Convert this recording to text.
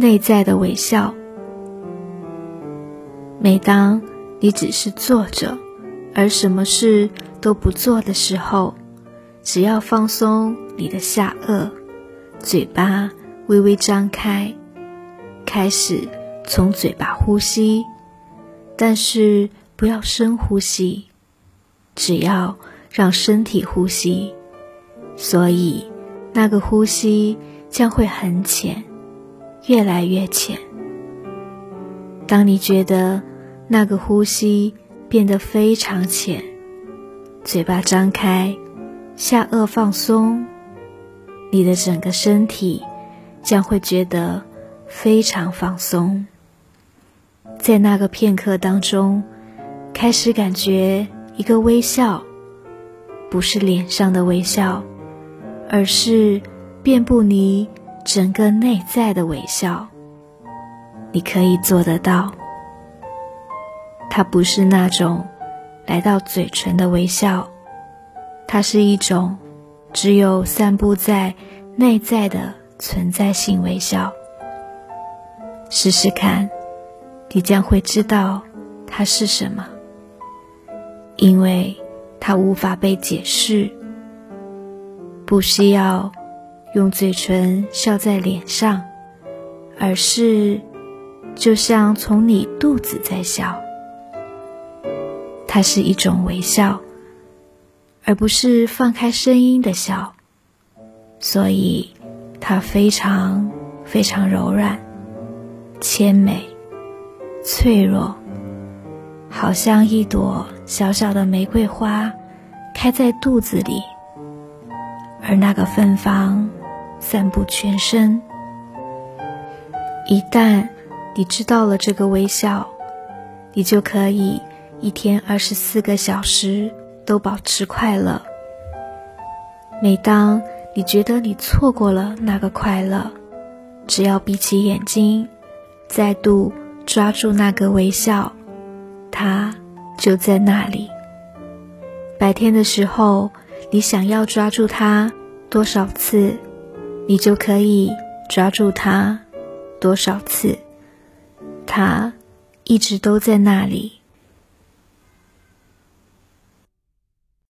内在的微笑。每当你只是坐着，而什么事都不做的时候，只要放松你的下颚，嘴巴微微张开，开始从嘴巴呼吸，但是不要深呼吸，只要让身体呼吸。所以，那个呼吸将会很浅，越来越浅。当你觉得那个呼吸变得非常浅，嘴巴张开，下颚放松，你的整个身体将会觉得非常放松。在那个片刻当中，开始感觉一个微笑，不是脸上的微笑。而是遍布你整个内在的微笑，你可以做得到。它不是那种来到嘴唇的微笑，它是一种只有散布在内在的存在性微笑。试试看，你将会知道它是什么，因为它无法被解释。不需要用嘴唇笑在脸上，而是就像从你肚子在笑。它是一种微笑，而不是放开声音的笑，所以它非常非常柔软、纤美、脆弱，好像一朵小小的玫瑰花开在肚子里。而那个芬芳散布全身。一旦你知道了这个微笑，你就可以一天二十四个小时都保持快乐。每当你觉得你错过了那个快乐，只要闭起眼睛，再度抓住那个微笑，它就在那里。白天的时候。你想要抓住它多少次，你就可以抓住它多少次。它一直都在那里，